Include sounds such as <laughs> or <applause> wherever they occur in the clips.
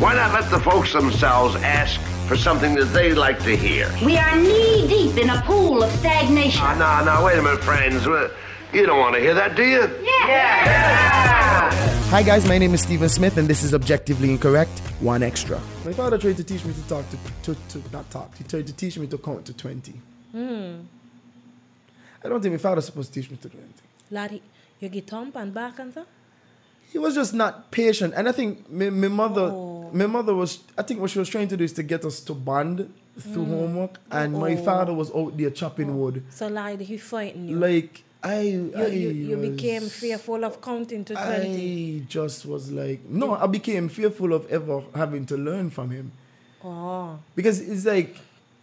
Why not let the folks themselves ask for something that they'd like to hear? We are knee deep in a pool of stagnation. Ah, no, no, wait a minute, friends. You don't want to hear that, do you? Yeah. Hi guys, my name is Stephen Smith and this is Objectively Incorrect, one extra. My father tried to teach me to talk to, to, to not talk, he tried to teach me to count to 20. I don't think my father's supposed to teach me to 20. Laddie, you get thump and back and so? He was just not patient. And I think my, my mother, Oh. My mother was, I think what she was trying to do is to get us to bond through mm. homework. And my oh. father was out there chopping wood. Oh. So like, he fighting you. Like, I, you, I you, you was- became fearful of counting to 20. I just was like, no, I became fearful of ever having to learn from him. Oh. Because it's like,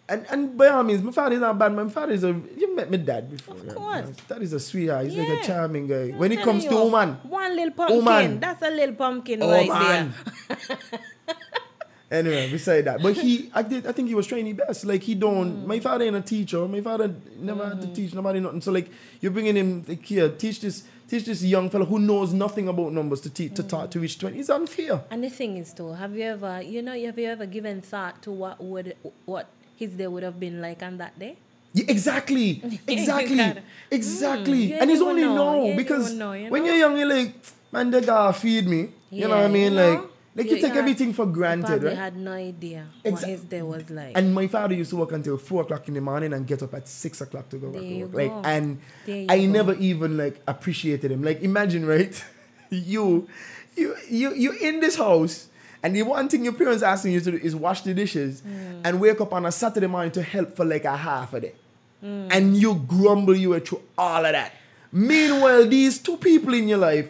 and, and by all means, my father is not bad. My father is a, you met my dad before. Of course. My dad is a sweetheart. He's like a charming guy. When it comes to woman, One little pumpkin. Woman. That's a little pumpkin oh right man. there. <laughs> anyway, beside that, but he, I did, I think he was his best. Like he don't. Mm. My father ain't a teacher. My father never had to teach nobody nothing. So like you're bringing him like here, teach this, teach this young fellow who knows nothing about numbers to teach to talk to reach twenty. It's unfair. And the thing is, too, have you ever, you know, have you ever given thought to what would, what his day would have been like on that day? Yeah, exactly, <laughs> exactly, exactly. Mm, and it's only know. now Yeah, you because never know, you when you're young, you're like, man, they gotta feed me. you know what I mean? you Like, know? Like you, You- take you everything for You granted, right? had no idea what Exa- his day was like. And my father used to work until four o'clock in the morning and get up at six o'clock to go back There to you work. Like, and I go. never even like appreciated him. Like, imagine, right? <laughs> you, you, you, you in this house. And the one thing your parents asking you to do is wash the dishes Hmm. and wake up on a Saturday morning to help for like a half a day. Hmm. And you grumble your way through all of that. Meanwhile, these two people in your life,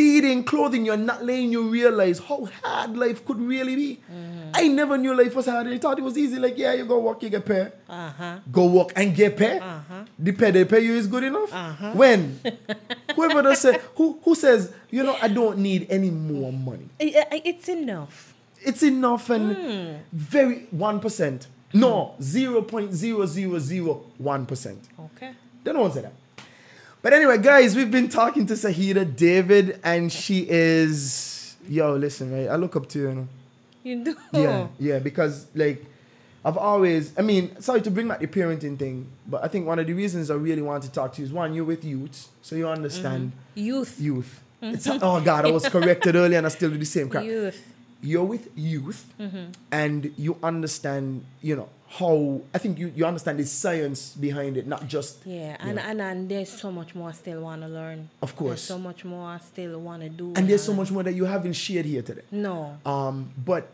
feeding, clothing, you're not letting you realize how hard life could really be. Hmm. I never knew life was hard. I thought it was easy. Like, yeah, you go work, you get pay. uh-huh. Go work and get pay. Uh-huh. The pay they pay you is good enough. Uh-huh. When? <laughs> Whoever does say, who, who says, you know, I don't need any more money. It's enough. It's enough and Hmm. very 1%. No, 0.0001%. Okay. They don't say that. But anyway, guys, we've been talking to Sahira David, and she is yo. Listen, right? I look up to you. you know. You do. Yeah, yeah, because like I've always, I mean, sorry to bring back the parenting thing, but I think one of the reasons I really want to talk to you is one, you're with youth, so you understand mm-hmm. Youth. youth. Mm-hmm. It's, oh God, I was corrected earlier, and I still do the same crap. Youth. You're with youth, mm-hmm. and you understand, you know, how I think you, you understand the science behind it, not just Yeah, and, know. and and there's so much more I still want to learn. Of course. There's so much more I still want to do. and there's so much more that you haven't shared here today. No. Um, but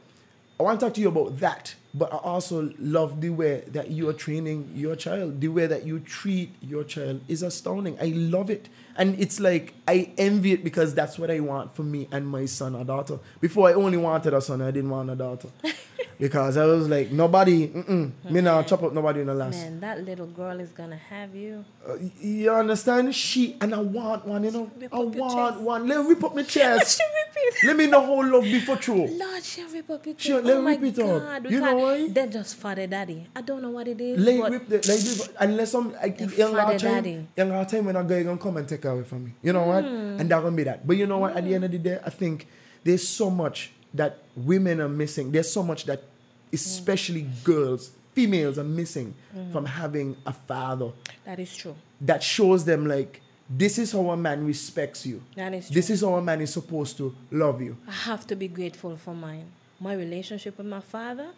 I want to talk to you about that. But I also love the way that you are training your child. The way that you treat your child is astounding. I love it. And it's like I envy it because that's what I want for me and my son or daughter. Before I only wanted a son, I didn't want a daughter. <laughs> because I was like, nobody, mm-mm, me now chop up nobody in the last. Man, that little girl is gonna have you. Uh, you understand? She, and I want one, you know? I want chest. one. Let me rip up my <laughs> chest. Let me know how love before true. Lord, she rip up your She- chest. let oh me my rip it up. God. we You know why? They're just father daddy. I don't know what it is. But whip the, like unless some like The young father time, daddy. young time when a guy gonna come and take her away from me. You know what? Hmm. And that gonna be that. But you know what? At the end of the day, I think there's so much that women are missing. There's so much that, especially girls, females are missing Hmm. from having a father that is true. that shows them like this is how a man respects you. That is true. This is how a man is supposed to love you. I have to be grateful for mine. My relationship with my father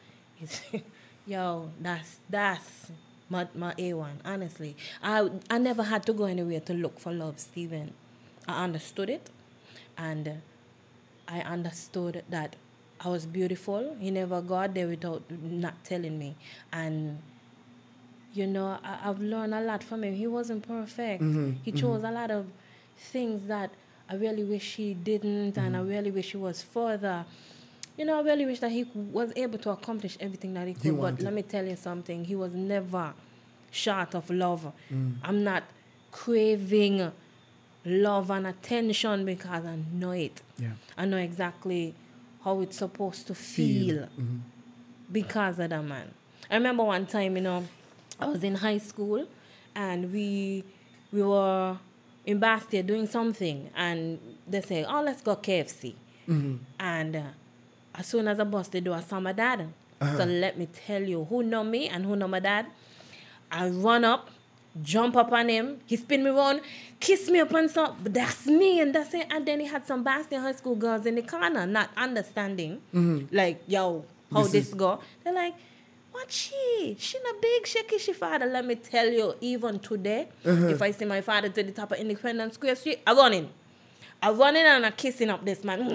is, <laughs> yo, that's that's my my A one. Honestly, I I never had to go anywhere to look for love, Stephen. I understood it, and uh, I understood that I was beautiful. He never got there without not telling me, and you know I, I've learned a lot from him. He wasn't perfect. Mm-hmm, he mm-hmm. chose a lot of things that I really wish he didn't, and I mm-hmm. really wish he was further. You know, I really wish that he was able to accomplish everything that he could. but let me tell you something: he was never short of love. Mm. I'm not craving love and attention because I know it. Yeah. I know exactly how it's supposed to feel, mm-hmm. because of that man. I remember one time, you know, I was in high school and we we were in Basseterre doing something and they say, Oh, let's go KFC. Mm-hmm. And uh, As soon as I bust the door, I saw my dad. So uh-huh. let me tell you, who know me and who know my dad? I run up, jump up on him. He spin me around, kiss me up and so. But that's me and that's it. And then he had some Basseterre High School girls in the corner, not understanding, like yo, how This this, is- go. They're like, what she? She not big, shaky, she father. Let me tell you, even today, if I see my father to the top of Independence Square Street, I run in. I run in and I kissing up this man,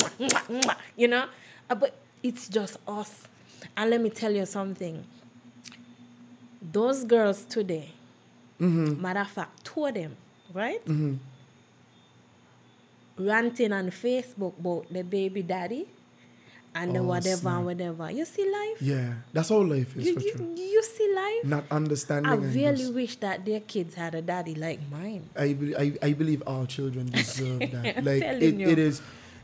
you know. Uh, But it's just us. And let me tell you something. Those girls today, matter of fact, two of them, right? Ranting on Facebook about the baby daddy and the Oh, whatever snap. and whatever. You see life? Yeah, that's how life is You, for you, you see life? Not understanding. I really wish that their kids had a daddy like mine. I, be- I, I believe all children deserve that. <laughs> Like it, you. it is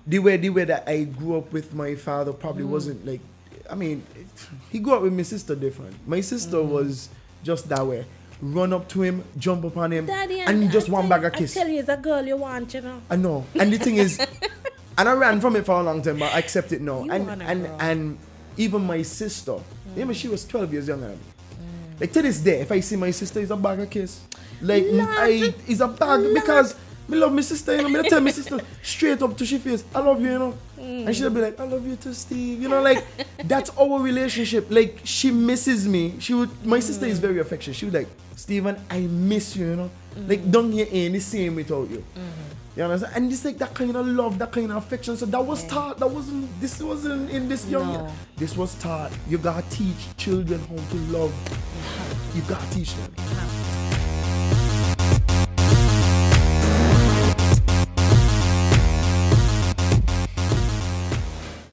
the way the way that I grew up with my father probably Mm. wasn't like I mean it- he grew up with my sister different. My sister Mm. was just that way. Run up to him, jump upon him, Daddy and just I one bag of kiss. I tell you, it's a girl you want, you know. I know. And the thing is, <laughs> and I ran from it for a long time, but I accept it now. You and and girl. and even my sister, mm. remember she was 12 years younger than me. Mm. Like to this day, if I see my sister, it's a bag of kiss. Like Lord. I, it's a bag Lord. because me love my sister. You know, me tell my sister straight up to she face, I love you. You know, hmm. and she'll be like, I love you too, Steve. You know, like that's our relationship. Like she misses me. She would. My sister is hmm. very affectionate. She would like, Steven, I miss you. You know, hmm. like don't here ain't the same without you. You understand? And it's like that kind of love, that kind of affection. So that was taught. That wasn't. This wasn't in this young. No. This was taught. You gotta teach children how to love. You gotta teach them.